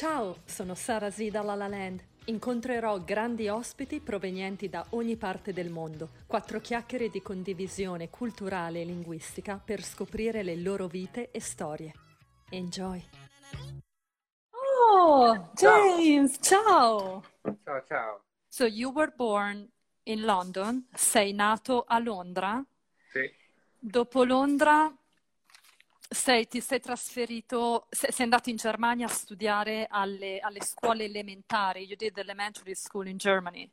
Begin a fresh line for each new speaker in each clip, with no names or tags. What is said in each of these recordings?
Ciao, sono Sara Z da La La Land. Incontrerò grandi ospiti provenienti da ogni parte del mondo. Quattro chiacchiere di condivisione culturale e linguistica per scoprire le loro vite e storie. Enjoy! Oh, James, ciao!
Ciao, ciao.
So you were born in London, sei nato a Londra.
Sì,
Dopo Londra sei, ti sei trasferito, sei, sei andato in Germania a studiare alle, alle scuole elementari. You did elementary school in Germany.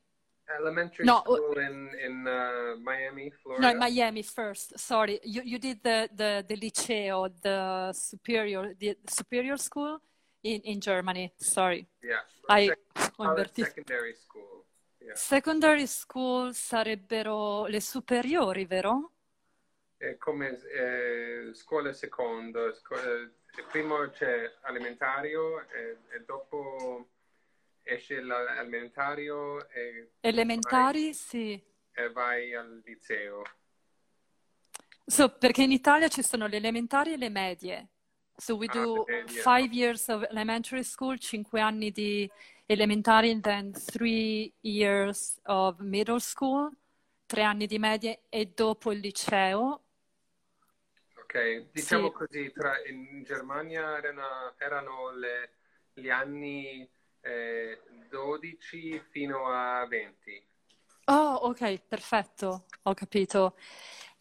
elementary
No,
school in in uh, Miami,
No,
Florida.
in Miami first. Sorry, you, you did the, the, the liceo, the superior, the superior school in, in Germany. Sorry,
Yeah,
I
Sec-
invertito.
secondary school. Yeah.
Secondary school sarebbero le superiori, vero?
È come eh, scuola seconda. scu- eh, primo c'è elementario e, e dopo esce l'elementario e,
Elementari, sì.
e vai al liceo.
So, perché in Italia ci sono le elementari e le medie. So we
Ah,
do
le medie.
five years of elementary school, cinque anni di elementari, and then three years of middle school, tre anni di medie e dopo il liceo.
Ok, diciamo
Sì.
così, tra, in Germania erano, erano le- gli anni eh, 12 fino a 20.
Oh, ok, perfetto, ho capito.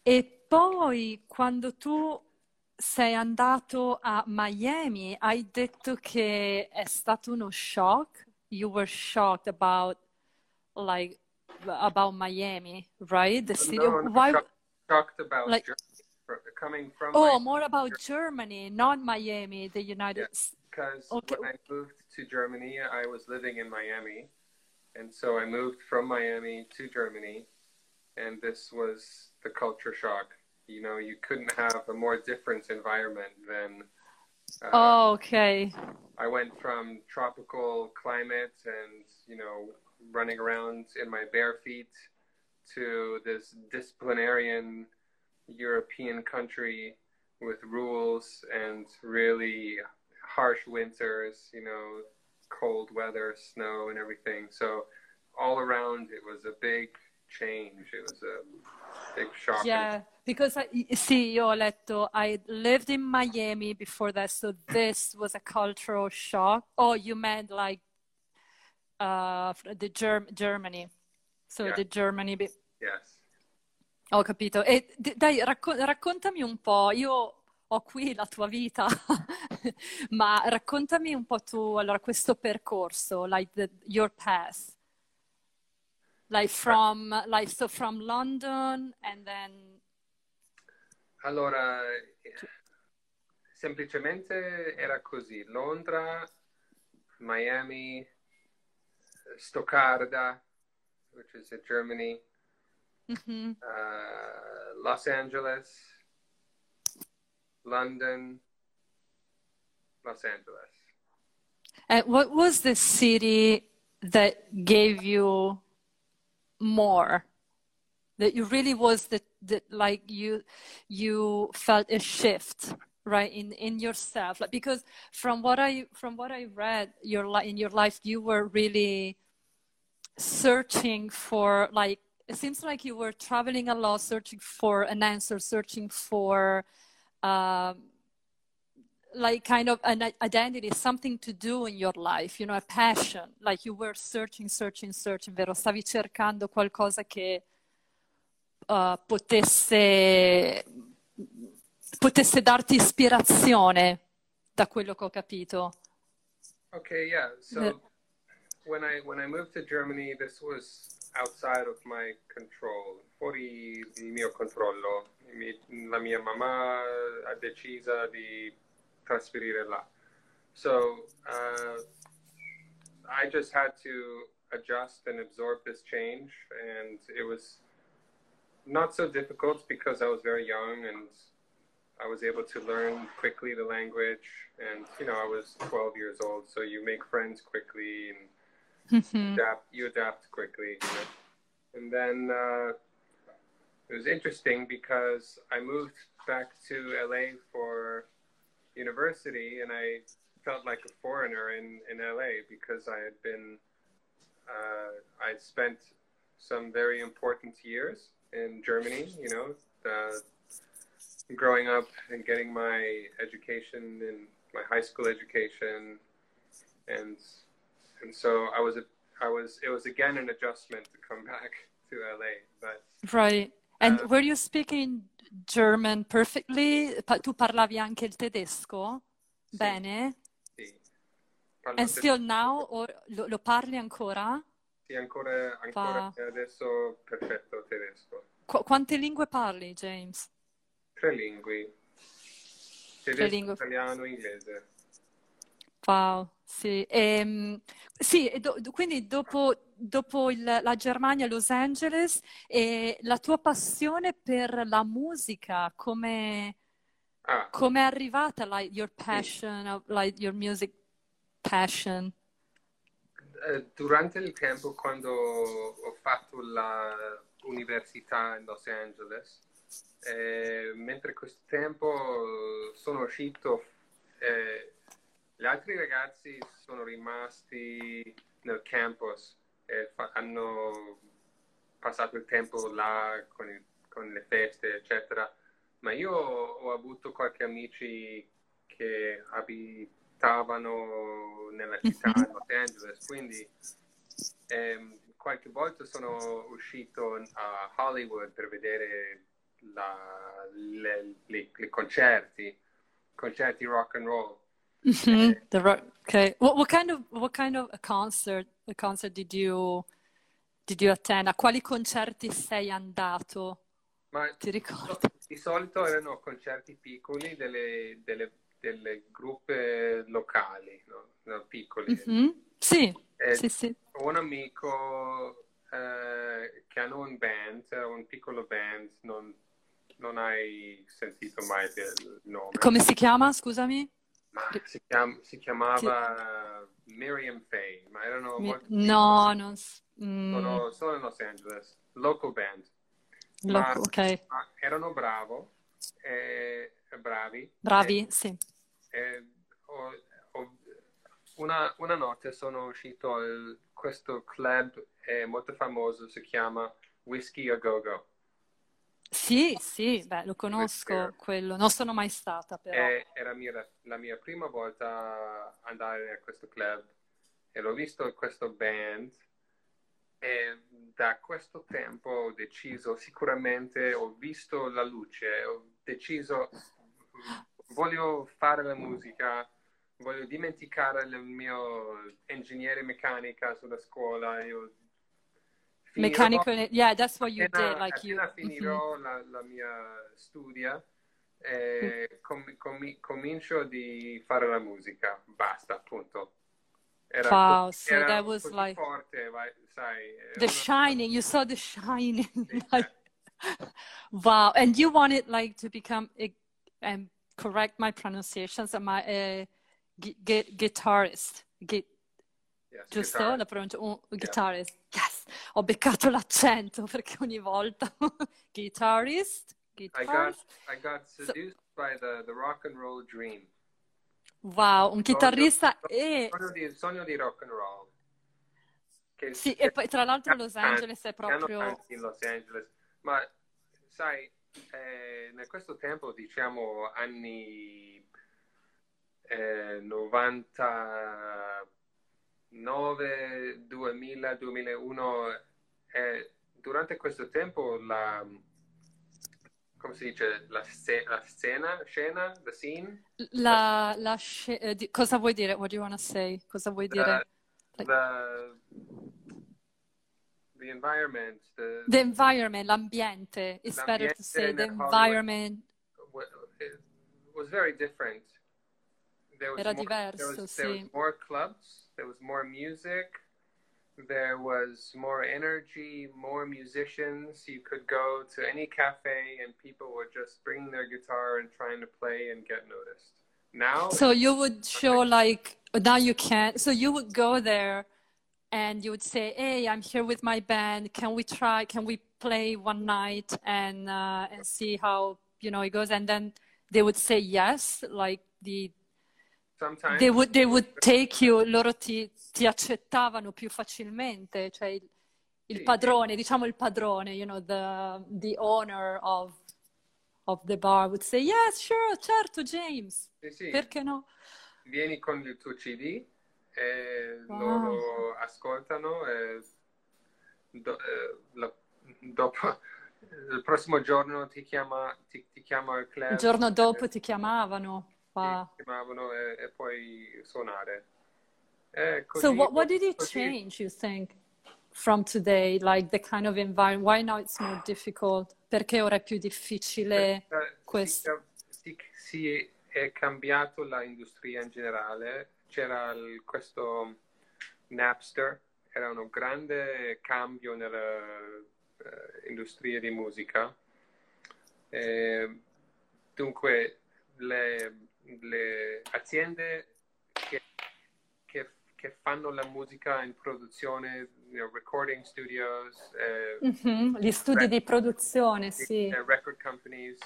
E poi quando tu sei andato a Miami, hai detto che è stato uno shock. You were shocked about like about Miami, right? The city.
No, no,
Why?
shocked, about
like-
Germany, coming from
Oh,
my,
more about Germany, not Miami, the United
Yeah.
States.
because
okay.
when I moved to Germany, I was living in Miami, and so I moved from Miami to Germany, and this was the culture shock. You know, you couldn't have a more different environment than. Uh,
Oh, okay.
I went from tropical climate and you know running around in my bare feet to this disciplinarian European country with rules and really harsh winters, you know, cold weather, snow and everything. So all around it was a big change. It was a big shock.
Yeah, because I, sì, io ho letto I lived in Miami before that, so this was a cultural shock. Oh, you meant like uh, the Germ- Germany. So
Yeah.
the Germany. Be-
Yes.
Ho capito. E d- dai, racco- raccontami un po'. Io ho qui la tua vita, ma raccontami un po' tu, allora, questo percorso, like the, your path. Like from, like, so from London and then
Allora, semplicemente era così. Londra, Miami, Stoccarda, which is in Germany,
Mhm.
uh, Los Angeles, London, Los Angeles.
And what was the city that gave you more? That you really was the, the like you you felt a shift right in in yourself like because from what I from what I read your li- in your life you were really searching for like it seems like you were traveling a lot searching for an answer searching for um, like kind of an identity, something to do in your life, you know, a passion, like you were searching, searching, searching, vero? Stavi cercando qualcosa che uh, potesse, potesse darti ispirazione, da quello che ho capito.
Okay, yeah. So when I when I moved to Germany, this was outside of my control, fuori il mio controllo. La mia mamma ha deciso di trasferire là. So uh, I just had to adjust and absorb this change, and it was not so difficult because I was very young and I was able to learn quickly the language. And you know, I was 12 years old, so you make friends quickly and
Mhm.
adapt. You adapt quickly. And then uh, it was interesting because I moved back to LA for university, and I felt like a foreigner in, in LA because I had been, uh, I'd spent some very important years in Germany, you know, growing up and getting my education in my high school education. And, and so I was, a, I was, it was again an adjustment to come back to LA, but.
Right. And
uh,
were you speaking German perfectly? Tu parlavi anche il tedesco?
Sì.
Bene?
Sì. Parlo
And
te-
still now, or lo, lo parli ancora?
Sì, ancora, ancora adesso perfetto tedesco.
Qu- quante lingue parli, James?
Tre lingue. Tedesco,
lingue.
italiano, inglese.
Wow, sì. Ehm, sì, e do- do- quindi dopo, dopo il- la Germania, Los Angeles, e la tua passione per la musica, come
Ah,
come è arrivata, like, your passion, of, like, your music passion?
eh, durante il tempo quando ho fatto l'università in Los Angeles, eh, mentre questo tempo sono uscito, eh, gli altri ragazzi sono rimasti nel campus e fa- hanno passato il tempo là con, il- con le feste, eccetera. Ma io ho avuto qualche amici che abitavano nella città di Los Angeles, quindi ehm, qualche volta sono uscito a Hollywood per vedere la- le, le- le concerti, concerti rock and roll.
Mhm, The rock. Okay. What, what kind of what kind of a concert a concert did you did you attend? A quali concerti sei andato?
Ma
Ti ricordi?
di solito erano concerti piccoli delle, delle, delle gruppe locali, no? No, piccoli.
Mhm. Sì,
Eh,
sì, sì.
Ho un amico eh, che hanno un band, un piccolo band, non, non hai sentito mai del nome,
Come si chiama, scusami?
Ma si, chiam- si chiamava Miriam Faye, ma erano
Mi-
molto
No, non mm,
sono, sono in Los Angeles, local band,
lo-
ma,
ok.
ma erano bravo, eh, bravi.
Bravi, sì.
Eh, ho- ho- una, una notte sono uscito a questo club eh, molto famoso, si chiama Whiskey a Go Go.
Sì, sì, beh, lo conosco
Questo-
quello. Non sono mai stata, però.
E era mia- la mia prima volta andare a questo club e l'ho visto questo band e da questo tempo ho deciso sicuramente, ho visto la luce, ho deciso voglio fare la musica, voglio dimenticare il mio ingegnere meccanica sulla scuola. Io
Mechanical, yeah, that's what you
appena,
did, like you.
finirò la, la mia studia, eh, com- com- comincio di fare la musica, basta, appunto. Era,
Wow, so
era
that was like-
forte, vai- sai.
The
una-
Shining, you saw The Shining. Like, wow, and you wanted like to become a, and correct my pronunciations, am I a gu- gu- guitarist? Gu-
yes,
giusto? La pronuncia, un guitarist. Yes, ho beccato l'accento perché ogni volta. guitarist,
I got,
guitarist.
I got seduced by the, the rock and roll dream.
Wow, un chitarrista
Sogno-
e
Sogno di, sogno di rock and roll. Che-
sì,
che-
e poi tra l'altro Los Angeles è proprio
in Los Angeles, ma sai, eh, in questo tempo, diciamo anni eh, 99, 2000, 2001, eh, durante questo tempo la, come si dice, la, sce- la scena, scena, the scene,
la, la sce- eh, di- cosa vuoi dire? What do you want to say? Cosa vuoi dire?
the, the, the environment, the,
The environment, l'ambiente. It's better to
L'ambiente
say the environment.
it was very different. There was
Era
more,
diverso,
there was, there was
sì.
more clubs, there was more music, there was more energy, more musicians. You could go to any cafe and people were just bringing their guitar and trying to play and get noticed. Now,
So you would show like now you can't. So you would go there and you would say, "Hey, I'm here with my band. Can we try? Can we play one night and uh, and see how you know it goes?" And then they would say yes, like the
sometimes
they would, they would take you, loro ti, ti accettavano più facilmente, cioè il, il padrone, diciamo il padrone, you know, the, the owner of, of the bar would say, yes, sure, certo, James,
sì, sì,
perché no?
vieni con il tuo CD e
Wow.
loro ascoltano e do- eh, la- dopo il prossimo giorno ti chiama, ti, ti chiama il club
Il giorno dopo ti chiamavano. Wow.
chiamavano e, e puoi suonare. Così,
So what, what did it
così-
change, you think, from today? Like the kind of environment, why now it's more difficult? Perché ora è più difficile
Eh, si,
questo?
si- si è cambiato l'industria in generale. C'era il- questo Napster, era un grande cambio nell'industria di musica. E dunque, le, le aziende che, che- che fanno la musica in produzione, you know, recording studios, eh,
Mhm, Gli studi di produzione, sì.
eh, record companies,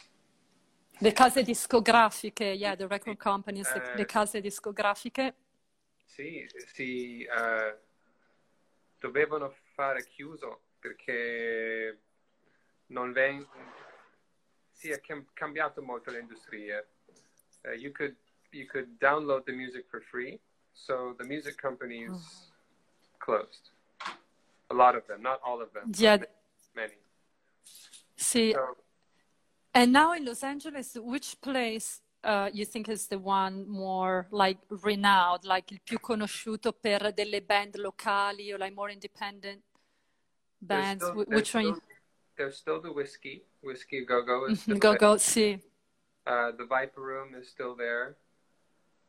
Le case discografiche, yeah, the record companies, le,
Eh,
le case discografiche.
Sì, sì, eh, dovevano fare chiuso perché non ven- si è cam- cambiato molto l'industria. Eh, you could you could download the music for free, so the music companies closed. A lot of them, not all of them,
Yeah,
many.
sì.
So,
And now in Los Angeles, which place uh, you think is the one more like renowned, like il più conosciuto per delle band locali or like more independent bands?
still,
Which one?
still, there's still the whiskey, whiskey go go is
You... Go Go, sì.
Uh, the Viper Room is still there,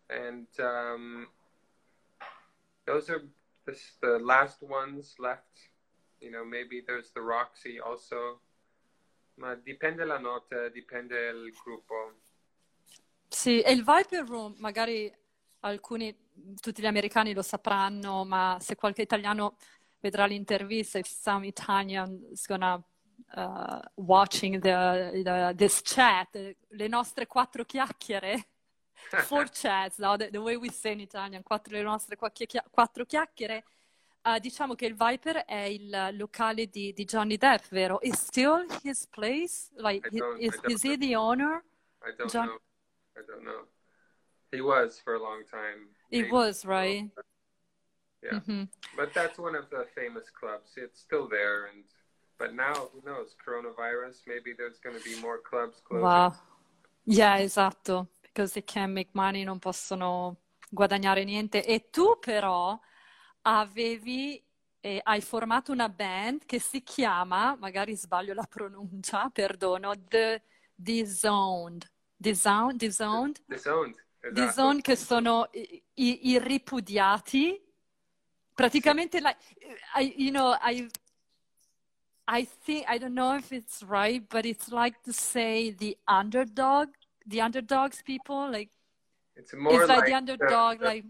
and um, those are the, last ones left. You know, maybe there's the Roxy also. Ma dipende la notte, dipende il gruppo.
Sì, e il Viper Room, magari alcuni, tutti gli americani lo sapranno, ma se qualche italiano vedrà l'intervista, if some Italian is gonna uh, watching the, the- this chat, le nostre quattro chiacchiere, four chats, no? the, the way we say in Italian, quattro, le nostre qua- quattro chiacchiere, uh, diciamo che il Viper è il locale di, di Johnny Depp, vero? Is still his place? Like, is, is he the owner?
I don't
John-
know. I don't know. He was for a long time.
It
Maybe.
was, right?
Yeah.
Mhm.
But that's one of the famous clubs. It's still there, and but now who knows? Coronavirus. Maybe there's going to be more clubs closing.
Wow. Yeah, esatto, because they can't make money, non possono guadagnare niente. E tu però avevi, eh, hai formato una band che si chiama, magari sbaglio la pronuncia, perdono, The Disowned. Disowned? Disowned?
Disowned. Esatto.
Disowned che sono i, i- i ripudiati. Praticamente, like, I, you know, I, I think, I don't know if it's right, but it's like to say the underdog, the underdogs people, like,
It's more
it's like,
like
the underdog,
the-
like,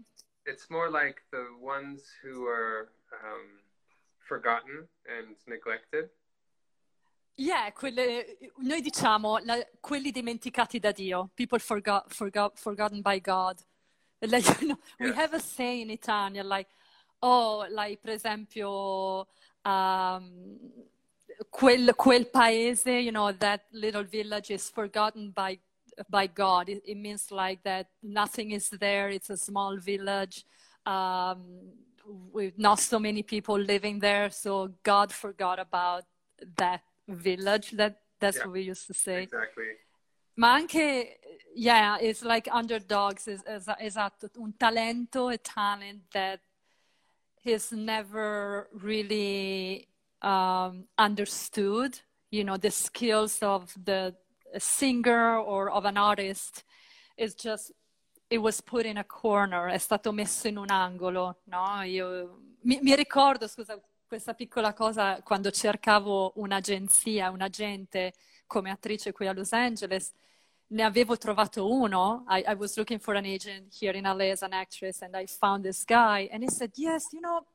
It's more like the ones who are um, forgotten and neglected.
yeah, quelle, noi diciamo, la- quelli dimenticati da Dio, people forgot, forgot, forgotten by God. Like, you know, we have a saying in Italian, like, oh, like, per esempio, um, quel, quel paese, you know, that little village is forgotten by by God. It, it means like that nothing is there. It's a small village um, with not so many people living there. So God forgot about that village. That that's
Yeah.
what we used to say.
Exactly.
Ma anche, yeah, it's like underdogs, es- es- esatto, un talento, a talent that is never really um, understood. You know, the skills of the singer or of an artist is just, it was put in a corner, è stato messo in un angolo, no? Io mi, mi ricordo, scusa, questa piccola cosa, quando cercavo un'agenzia, un agente come attrice qui a Los Angeles, ne avevo trovato uno. I, I was looking for an agent here in LA as an actress, and I found this guy, and he said, "Yes, you know,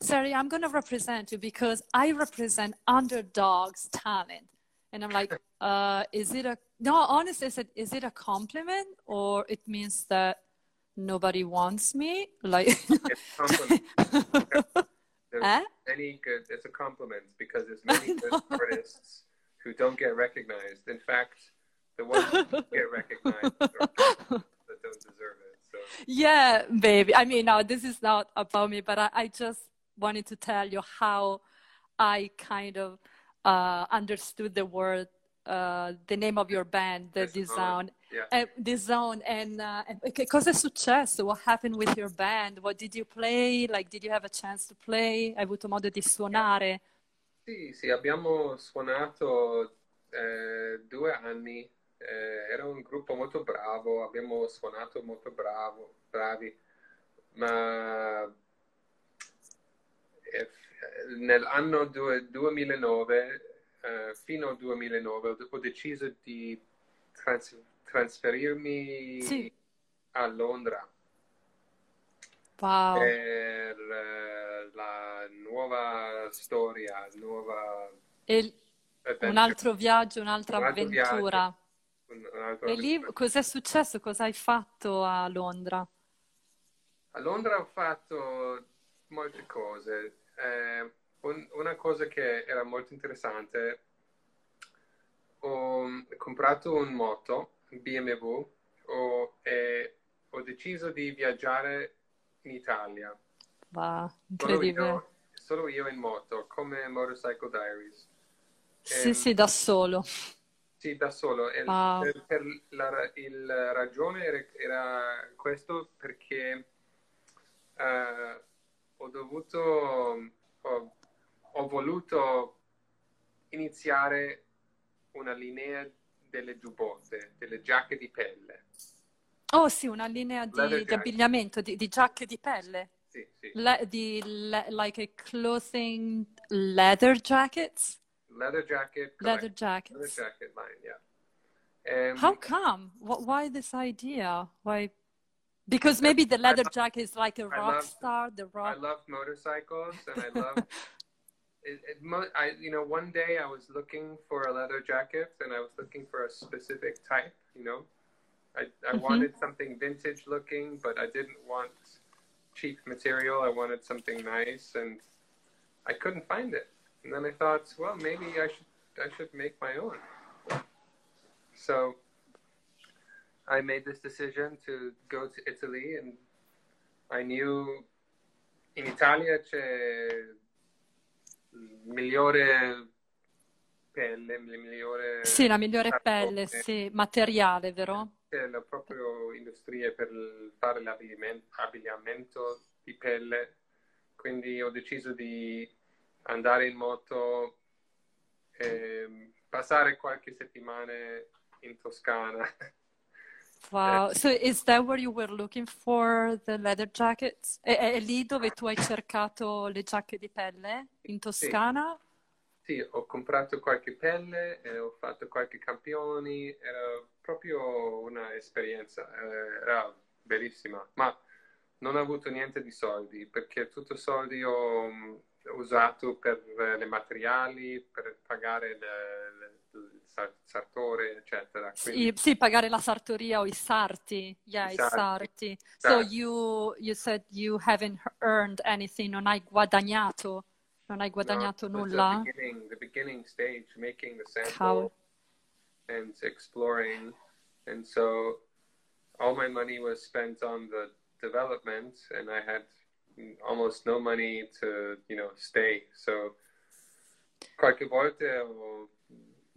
Sari, I'm going to represent you because I represent underdogs' talent." And I'm like, uh, "Is it a no?" Honestly, I said, "Is it a compliment or it means that nobody wants me. Like,
It's a compliment. There's
Eh?
many good. It's a compliment because there's many good artists who don't get recognized. In fact, the ones who get recognized are that don't deserve it. So
yeah, baby. I mean, no, this is not about me, but I, I just wanted to tell you how I kind of uh, understood the word, uh, the name of your band, the.
Zone. yeah.
Uh, and, che cosa è successo? What happened with your band? What did you play? Like, did you have a chance to play? Hai avuto modo di suonare?
Sì, sì, abbiamo suonato eh, due anni. Eh, era un gruppo molto bravo, abbiamo suonato molto bravo, bravi, ma nell'anno due- 2009, eh, fino al 2009, ho, deciso di trans- trasferirmi
Sì.
a Londra
Wow.
per eh, la nuova storia, nuova
E un altro viaggio, un'altra
Un
avventura.
Un- un altro
E lì cos'è successo? Cosa hai fatto a Londra?
A Londra ho fatto molte cose. Eh, un- una cosa che era molto interessante, ho comprato un moto, BMW, ho- e ho deciso di viaggiare in Italia.
Wow,
Solo
incredibile.
io, solo io in moto, come Motorcycle Diaries.
Sì,
Ehm,
sì, da solo.
Sì, da solo. E
Wow.
per, per la il ragione era, era questo perché eh, ho dovuto, ho, ho voluto iniziare una linea delle giubbotte, delle giacche di pelle.
Oh sì, una linea di, di abbigliamento, di, di giacche di pelle.
Sì, sì.
Le- di le- like a clothing leather jackets?
Leather jacket.
Leather
correct. Leather
jackets.
jacket line, yeah. Um,
How come? Wh- why this idea? Why? Because maybe the leather
love-
jacket is like a rock
love-
star, the rock.
I love motorcycles and I love it, it, mo- I, you know, one day I was looking for a leather jacket and I was looking for a specific type, you know. I, I
Mhm.
wanted something vintage looking, but I didn't want cheap material. I wanted something nice and I couldn't find it. And then I thought, well, maybe I should I should make my own. So I made this decision to go to Italy and I knew in Italia c'è il migliore pelle, migliore
Sì, la migliore
cartone,
pelle, sì, materiale, vero?
c'è la proprio industria per fare l'abbigliamento abbigliamento di pelle. Quindi ho deciso di andare in moto e passare qualche settimana in Toscana.
Wow. So is that where you were looking for the leather jackets? È, è lì dove tu hai cercato le giacche di pelle? In Toscana?
Sì, ho comprato qualche pelle, e ho fatto qualche campioni, era proprio una esperienza, eh, era bellissima, ma non ho avuto niente di soldi perché tutto i soldi ho mm, usato per eh, le materiali, per pagare le- le- sartore, eccetera. Quindi,
Sì, sì, pagare la sartoria o i sarti. Yeah,
I
i
sarti.
sarti. So you, you said you haven't earned anything, non hai guadagnato, non hai guadagnato
no,
nulla?
The beginning, the beginning stage, making the sample
Cavolo.
and exploring. And so all my money was spent on the development and I had almost no money to, you know, stay. So qualche volta ho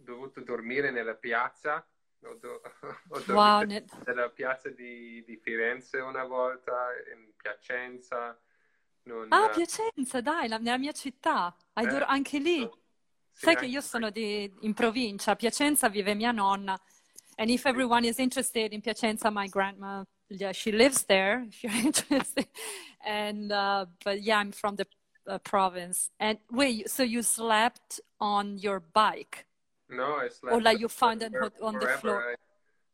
dovuto dormire nella piazza. Ho, do- ho
Wow, ne-
nella piazza di, di Firenze una volta, in Piacenza. Non,
Ah, Piacenza, dai, la- nella mia città.
Eh,
dor- anche lì.
sì,
Sai che io sono di- in provincia, a Piacenza vive mia nonna. And if everyone is interested in Piacenza, my grandma, yeah, she lives there, if you're interested. And, uh, but yeah, I'm from the uh, province. And wait, so you slept on your bike?
No, I slept
Or like you found
where-
on the floor?
I-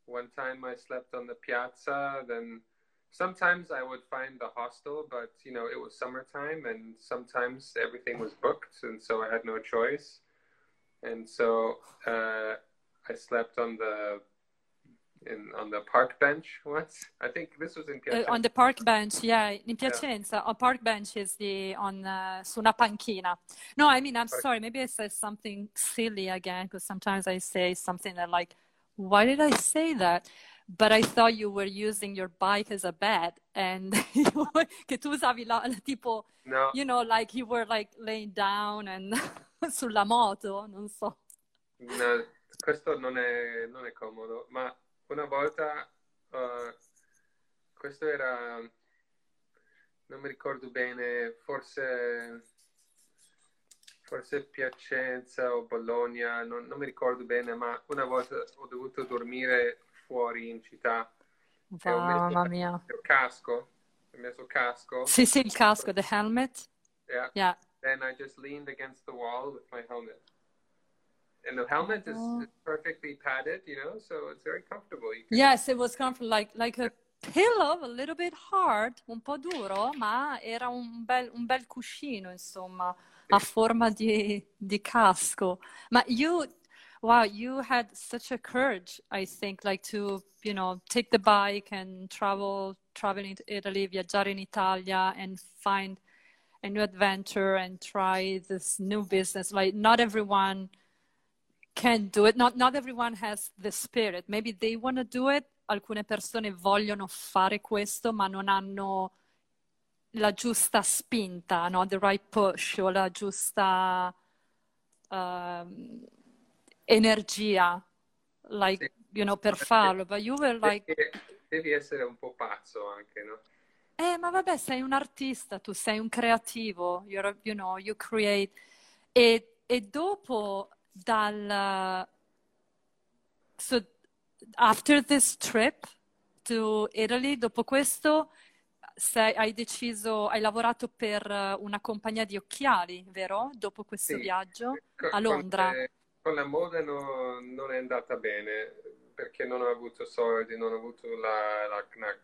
one time I slept on the piazza. Then sometimes I would find the hostel, but you know it was summertime, and sometimes everything was booked, and so I had no choice. And so uh, I slept on the in on the park bench once. I think this was in Piacenza.
Uh, on the park bench, yeah, in Piacenza. Yeah. A park bench is the on uh, su una panchina. No, I mean, I'm park. sorry. Maybe I said something silly again because sometimes I say something that like, why did I say that? But I thought you were using your bike as a bed and che tu usavi la, tipo, no. you know, like you were like laying down and sulla moto, non so.
No, questo non è, non è comodo, ma una volta uh, questo era non mi ricordo bene forse forse Piacenza o Bologna non, non, mi ricordo bene ma una volta ho dovuto dormire fuori in città.
Wow, mamma mia.
il casco ho messo il casco.
Sì sì il casco the helmet.
Yeah.
Yeah.
And I just leaned against the wall with my helmet and the helmet is, oh. is, perfectly padded, you know, so it's very comfortable.
Yes, it was comfortable, like like a pillow, a little bit hard, un po' duro, ma era un bel, un bel cuscino, insomma, a forma di, di casco. Ma you, wow, you had such a courage, I think, like to, you know, take the bike and travel, travel in Italy, viaggiare in Italia and find a new adventure and try this new business. Like not everyone can do it. Not, not everyone has the spirit. Maybe they want to do it. Alcune persone vogliono fare questo, ma non hanno la giusta spinta, no? the right push o la giusta uh, energia, like, you know, per farlo. But you were like...
Devi essere un po' pazzo anche, no?
Eh, ma vabbè, sei un artista, tu sei un creativo, You're, you know, you create. E, e dopo dal so after this trip to Italy, dopo questo sei, hai deciso, hai lavorato per una compagnia di occhiali, vero? Dopo questo
sì.
viaggio a Londra.
Con, con la moda no, non è andata bene perché non ho avuto soldi, non ho avuto la, la, la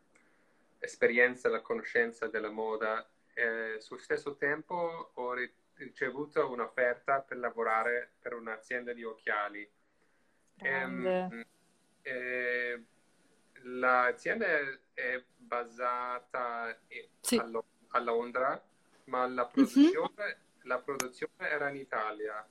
esperienza, la conoscenza della moda. Eh, sul stesso tempo ho ricevuto un'offerta per lavorare per un'azienda di occhiali.
E,
e, l'azienda è basata
sì.
a, Lo- a, Londra, ma la produzione, mm-hmm. la produzione, era in Italia.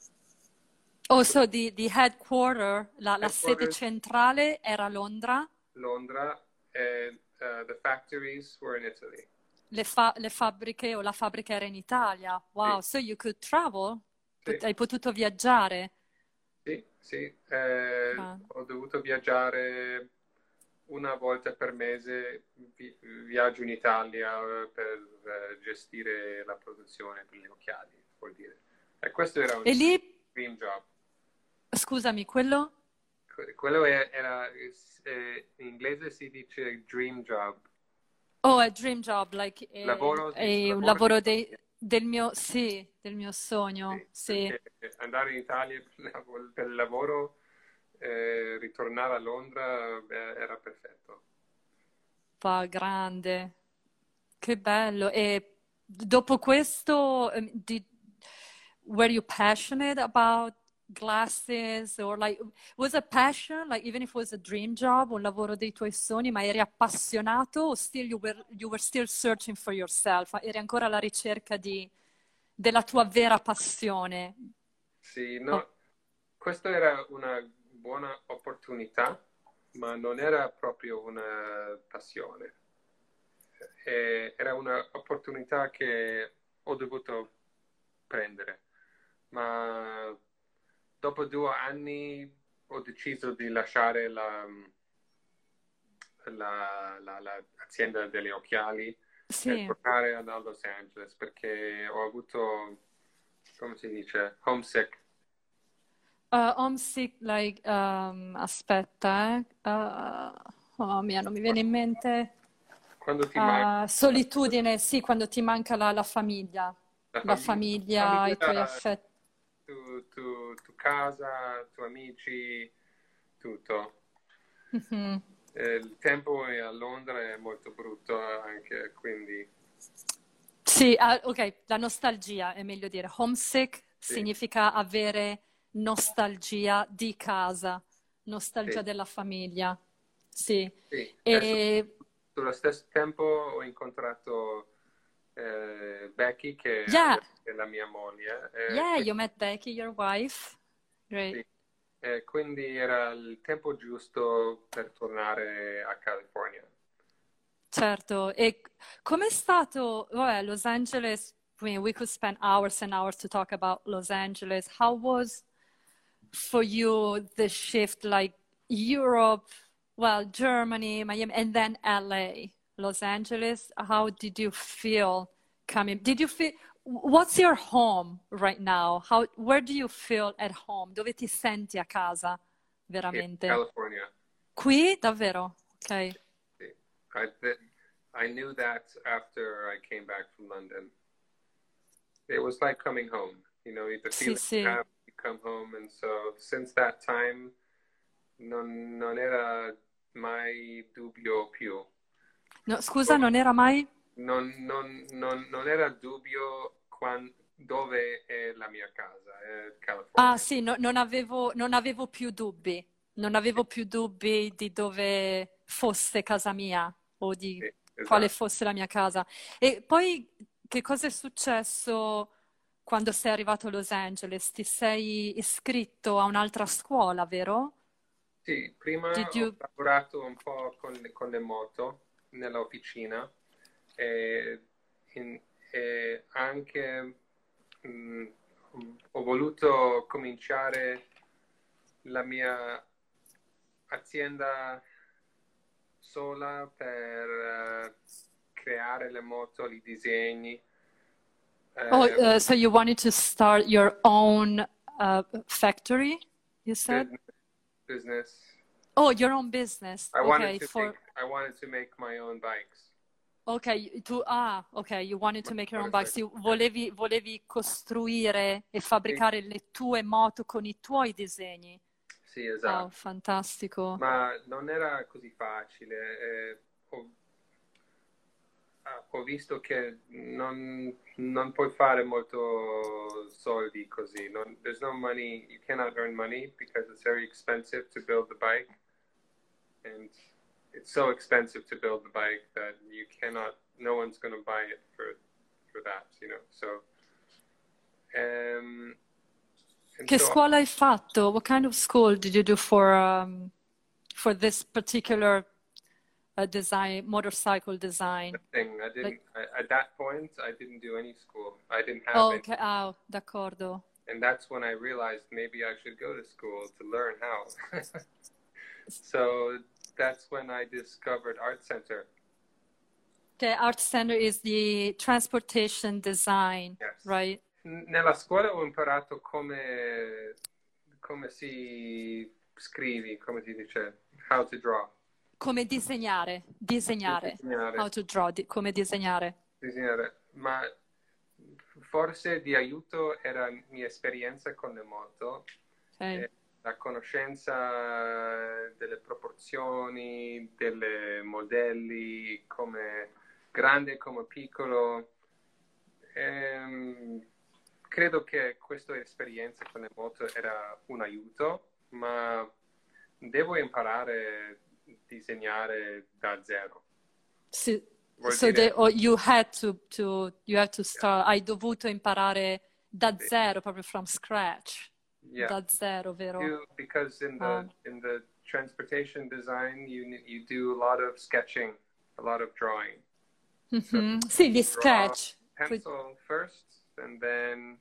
Oh, so the, the headquarter, la, la sede centrale era a Londra?
Londra, and uh, the factories were in Italy
le, fa- le, fabbriche o la fabbrica era in Italia. Wow, sì. so you could travel? Sì. Hai potuto viaggiare?
Sì, sì. Eh, ah. Ho dovuto viaggiare una volta per mese, vi- viaggio in Italia per eh, gestire la produzione per gli occhiali, vuol dire. E questo era un
e lì...
dream job.
Scusami, quello?
Quello era, eh, in inglese si dice dream job.
Oh, a dream job, like
eh, lavoro,
è un lavoro di... de, del mio, sì, del mio sogno, sì.
sì. Andare in Italia per il lavoro, eh, ritornare a Londra beh, era perfetto.
Va, grande, che bello. E dopo questo, um, did, were you passionate about glasses or like was a passion like even if it was a dream job un lavoro dei tuoi sogni ma eri appassionato o still you were, you were still searching for yourself? Eri ancora alla ricerca di, della tua vera passione?
Sì no. Oh. questa era una buona opportunità ma non era proprio una passione. E era un'opportunità che ho dovuto prendere ma dopo due anni ho deciso di lasciare la, la, la, l'azienda degli occhiali
sì.
e tornare a Los Angeles perché ho avuto, come si dice, homesick.
Uh, homesick, like, um, aspetta, eh. Uh, oh mia, non mi viene in mente.
Quando ti manca...
Uh, solitudine, sì, quando ti manca la, la famiglia. La, famiglia, famiglia, i tuoi affetti
tu, tu, tu casa, tu amici, tutto.
Mm-hmm.
Eh, il tempo a Londra è molto brutto anche, quindi...
Sì, uh, ok, la nostalgia è meglio dire. Homesick sì. significa avere nostalgia di casa, nostalgia sì. della famiglia. Sì.
Sì,
E
sullo stesso tempo ho incontrato eh, Becky, che
yeah,
è la mia moglie. eh,
yeah, you met Becky, your wife. Great.
sì, e quindi era il tempo giusto per tornare a California.
Certo. E com'è stato, vabbè, Los Angeles, I mean, we could spend hours and hours to talk about Los Angeles. How was for you the shift, like Europe, well, Germany, Miami, and then LA, Los Angeles? How did you feel coming? Did you feel, what's your home right now? How, where do you feel at home? Dove ti senti a casa,
In
veramente?
California.
Qui, davvero? Ok.
I, I knew that after I came back from London. It was like coming home, you know, the
Sì, sì.
you have, you come home. And so since that time, non, non era mai dubbio più.
No, scusa, non era mai?
Non, non, non, non era dubbio quan- dove è la mia casa.
Ah, sì, no- non avevo, non avevo più dubbi. Non avevo più dubbi di dove fosse casa mia o di
Sì,
quale
esatto.
fosse la mia casa. E poi che cosa è successo quando sei arrivato a Los Angeles? Ti sei iscritto a un'altra scuola, vero?
Sì, prima
Did
ho
you...
lavorato un po' con, con le moto nell'officina e, in- e anche mm, ho voluto cominciare la mia azienda sola per eh, creare le moto, i disegni.
Oh,
eh,
uh, so you wanted to start your own uh, factory, you said?
business.
Oh, your own business.
I
Okay,
wanted to
for
make I wanted to make my own bikes.
Ok, tu, ah, ok, you wanted to make your own bikes. You volevi, volevi costruire e fabbricare le tue moto con i tuoi disegni.
Sì,
Wow,
esatto.
fantastico.
Ma non era così facile. eh, ho, ah, ho visto che non, non puoi fare molto soldi così. Non, there's no money. You cannot earn money because it's very expensive to build the bike, and it's so expensive to build the bike that you cannot. No one's going to buy it for for that, you know. So, um,
Che
so
scuola hai fatto? What kind of school did you do for um, for this particular uh, design, motorcycle design?
thing. I didn't
Like,
I, at that point. I didn't do any school. I didn't have
oh,
it,
ok, ah, d'accordo.
and that's when I realized maybe I should go to school to learn how. so that's when I discovered Art Center.
Okay, Art Center is the transportation design,
Yes.
right?
Nella scuola ho imparato come come si scrivi, come si dice, how to draw,
Come disegnare, disegnare.
disegnare,
How to draw, di- come disegnare.
disegnare. Ma forse di aiuto era mia esperienza con le moto.
Ok.
eh, la conoscenza delle proporzioni, delle modelli, come grande, come piccolo. Ehm, credo che questa esperienza con le moto era un aiuto, ma devo imparare a disegnare da zero.
Sì,
Vuol
so
dire
they- oh, you had to, to, you had to start, hai dovuto imparare da
Sì.
zero, proprio from scratch,
yeah,
da zero, vero?
you, because in the
Wow.
in the transportation design you you do a lot of sketching, a lot of drawing. So
Mhm. Sì, gli
draw
sketch.
Pencil first and then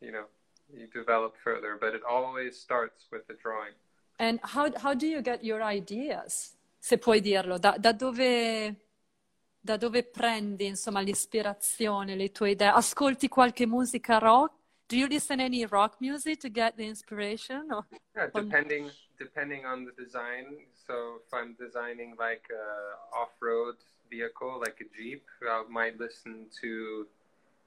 you know you develop further but it always starts with the drawing
And how, how do you get your ideas? Se puoi dirlo, da, da dove, da dove prendi, insomma, l'ispirazione, le tue idee? Ascolti qualche musica rock? Do you listen any rock music to get the inspiration? Or,
yeah
or-
depending depending on the design so if i'm designing like a off-road vehicle like a jeep i might listen to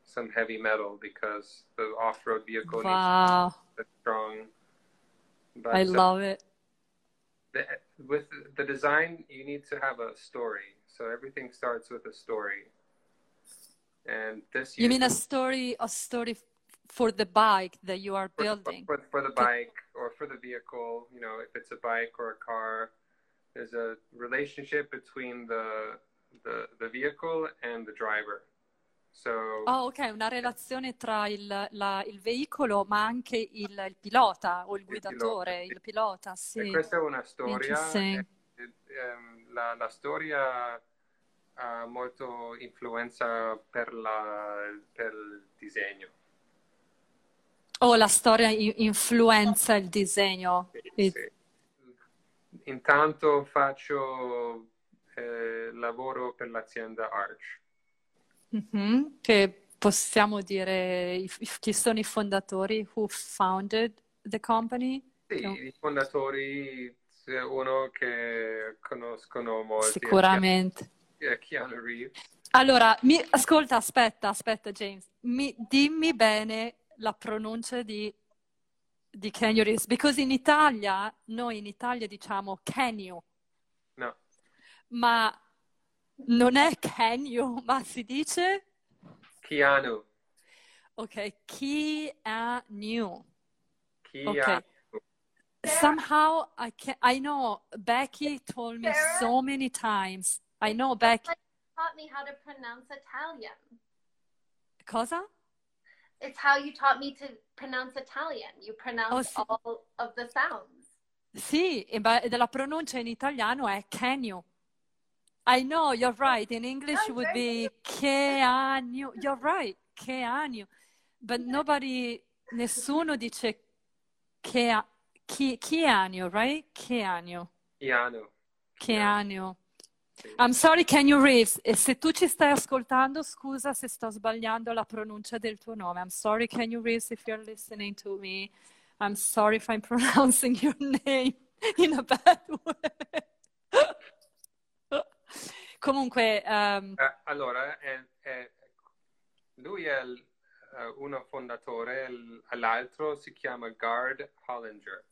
some heavy metal because the off-road vehicle
Wow,
needs to be strong but
I
so
love it.
the, with the design you need to have a story so everything starts with a story and this
You mean a story, a story for the bike that you are
for,
building?
for, for the bike or for the vehicle, you know, if it's a bike or a car, there's a relationship between the, the, the vehicle and the driver. So,
Oh, ok, una relazione tra il, la- il veicolo, ma anche il, il pilota o il
pilota,
guidatore,
sì.
il pilota, sì.
E questa è una storia,
Interesting.
eh, ehm, la, la storia ha molto influenza per, la, per il disegno.
Oh, la storia influenza il disegno.
Sì, sì. Intanto faccio eh, lavoro per l'azienda Arch.
Mhm, Che possiamo dire chi sono i fondatori, who founded the company?
Sì,
No.
i fondatori, uno che conoscono molti, è
Sicuramente.
È Keanu Reeves.
Allora, mi, ascolta, aspetta, aspetta, James. Mi, dimmi bene la pronuncia di, di Reeves, because in Italia, noi in Italia diciamo Kenyu,
No,
ma non è Kenyu, ma si dice,
Keanu.
ok, Keanu.
Keanu.
Ok. Somehow I can I know Becky told me so many times. I know Becky.
Taught me how to pronounce Italian.
Cosa?
It's how you taught me to pronounce Italian. You pronounce
sì.
all of the sounds.
Sì, e beh, della pronuncia in italiano è Kenyu. I know, you're right. In English it would be Keanu. You're right, Keanu. But nobody, nessuno dice Kea, Ki- Keanu, right? Keanu.
Keanu.
Keanu.
Sì.
I'm sorry, Kenny Reeves. E se tu ci stai ascoltando, scusa se sto sbagliando la pronuncia del tuo nome. I'm sorry, Kenny Reeves, if you're listening to me. I'm sorry if I'm pronouncing your name in a bad way. Comunque, ehm,
Eh, allora, è- è- lui è il- eh, uno fondatore, l'altro si chiama Gard Hollinger.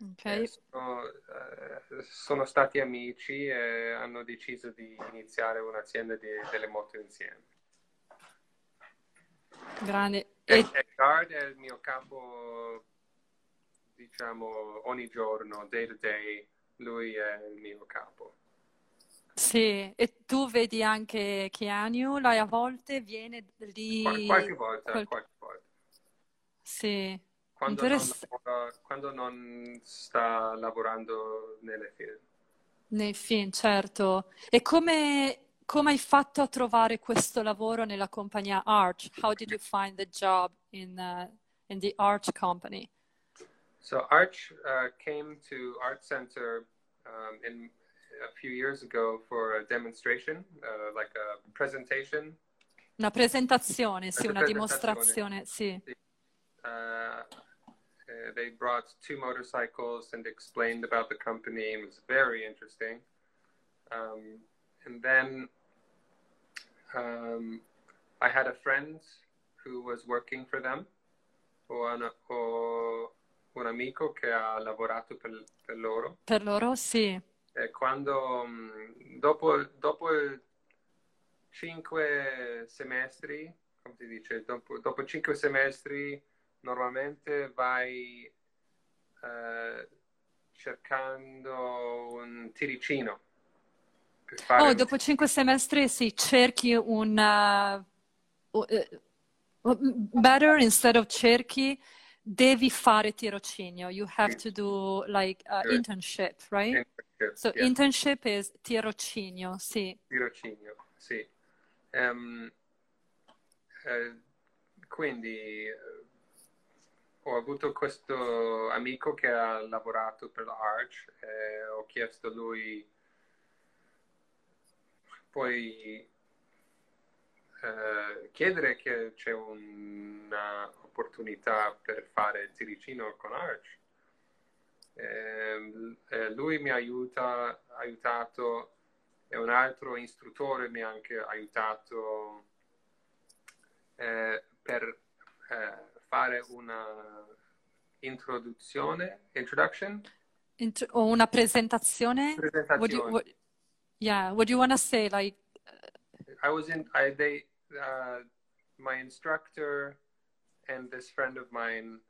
Ok.
Eh, sono, eh, sono stati amici e hanno deciso di iniziare un'azienda di- delle moto insieme.
grande.
E,
e
Gard è il mio capo, diciamo, ogni giorno, day to day, lui è il mio capo.
sì, e tu vedi anche Keanu, lei a volte viene lì.
Qual- qualche volta,
qual-
qualche volta.
Sì,
Quando non,
Interess-
lavora- quando non sta lavorando nelle film.
Nei film, certo. E come, come hai fatto a trovare questo lavoro nella compagnia Arch? How did you find the job in, uh, in the Arch company?
So Arch uh, came to Art Center um, in a few years ago for a demonstration, uh, like a presentation.
Una presentazione, sì,
Una
una
presentazione.
dimostrazione, sì.
Uh, uh, they brought two motorcycles and explained about the company. It was very interesting. Um, and then um, I had a friend who was working for them, o un, o un amico che ha lavorato per, per loro.
Per loro, sì.
E quando, mh, dopo, dopo cinque semestri, come si dice, dopo, dopo cinque semestri normalmente vai eh, cercando un tiricino
Oh, dopo cinque semestri, sì, cerchi un... uh, uh, better instead of cerchi, devi fare tirocinio. You have to do like uh, internship, right?
internship,
So
yeah,
internship is tirocinio, sì.
tirocinio, sì. Ehm, eh, quindi eh, ho avuto questo amico che ha lavorato per l'Arch e ho chiesto a lui puoi eh, chiedere che c'è un'opportunità per il tiricino con Arch. Ehm, eh, lui mi aiuta, ha aiutato e un altro istruttore mi ha anche aiutato eh, per eh, fare una introduzione, introduction,
Int- o una presentazione? What do you,
presentazione.
what, yeah, what do you want to say? Like,
I was in, I, they, uh, my instructor and this friend of mine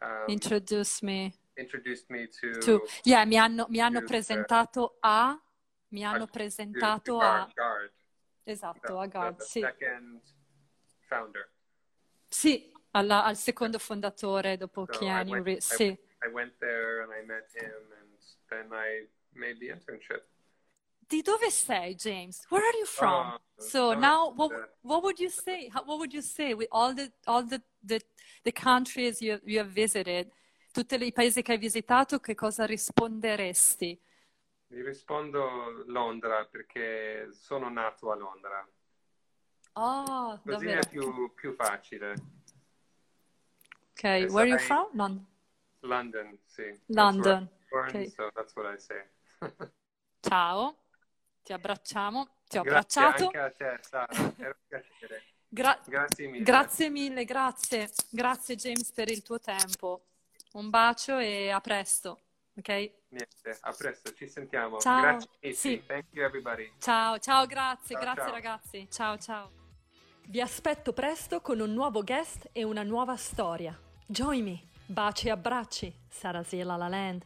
um,
introduce me.
introduced me to,
to yeah, mi hanno, mi hanno
to
presentato a mi hanno
a-
presentato
to
a
Guard, Guard,
esatto,
the-
a Gard,
the
sì.
second founder.
Sì, alla- al secondo fondatore dopo
So I
Keanu
went,
Reeves,
I,
sì.
I went there and I met him, and then I made the internship.
Di dove sei, James? Where are you from?
Oh,
so now, what what would you say? How, what would you say with all the all the the, the countries you you have visited, tutti i paesi che hai visitato, che cosa risponderesti?
Vi rispondo Londra perché sono nato a Londra.
Oh,
Così
davvero?
è più, più facile.
Ok, where are you from? London.
London, sì.
London,
born,
ok.
so that's what I say.
Ciao, ti abbracciamo, ti ho
Grazie
abbracciato.
anche a te, Sara. Era un piacere.
Gra-
Grazie mille.
grazie mille, grazie. Grazie James per il tuo tempo. Un bacio e a presto, ok?
Niente, a presto, ci sentiamo.
Ciao.
Grazie.
Sì.
Thank you everybody.
Ciao, ciao, grazie,
Ciao,
grazie
ciao.
ragazzi. Ciao, ciao.
Vi aspetto presto con un nuovo guest e una nuova storia. Join me. Baci e abbracci. Sarasela La Land.